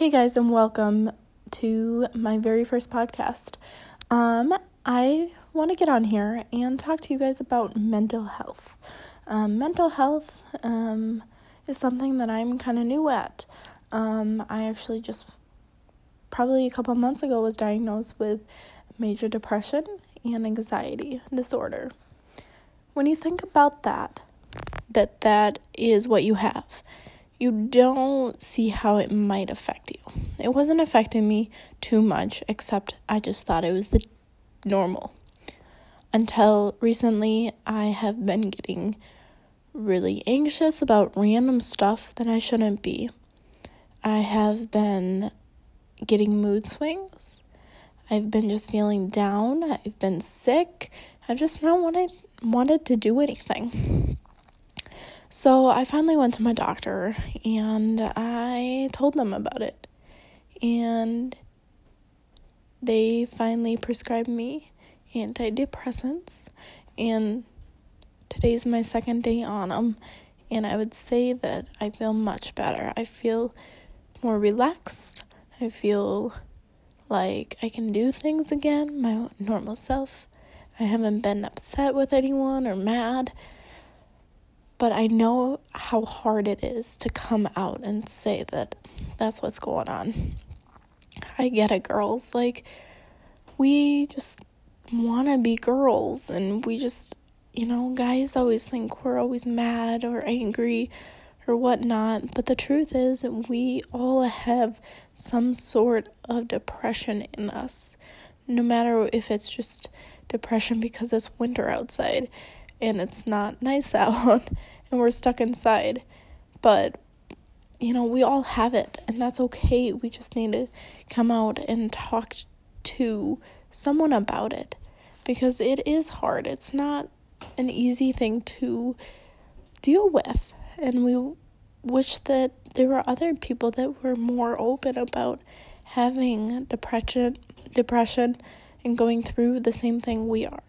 Hey guys, and welcome to my very first podcast. Um, I want to get on here and talk to you guys about mental health. Um, mental health um, is something that I'm kind of new at. Um, I actually just probably a couple months ago was diagnosed with major depression and anxiety disorder. When you think about that, that that is what you have you don't see how it might affect you. It wasn't affecting me too much, except I just thought it was the normal. Until recently, I have been getting really anxious about random stuff that I shouldn't be. I have been getting mood swings. I've been just feeling down. I've been sick. I've just not wanted wanted to do anything. So I finally went to my doctor and I told them about it. And they finally prescribed me antidepressants. And today's my second day on them. And I would say that I feel much better. I feel more relaxed. I feel like I can do things again, my normal self. I haven't been upset with anyone or mad. But I know how hard it is to come out and say that that's what's going on. I get it, girls. Like, we just want to be girls, and we just, you know, guys always think we're always mad or angry or whatnot. But the truth is, we all have some sort of depression in us, no matter if it's just depression because it's winter outside and it's not nice out and we're stuck inside. But, you know, we all have it and that's okay. We just need to come out and talk to someone about it because it is hard. It's not an easy thing to deal with. And we wish that there were other people that were more open about having depression depression and going through the same thing we are.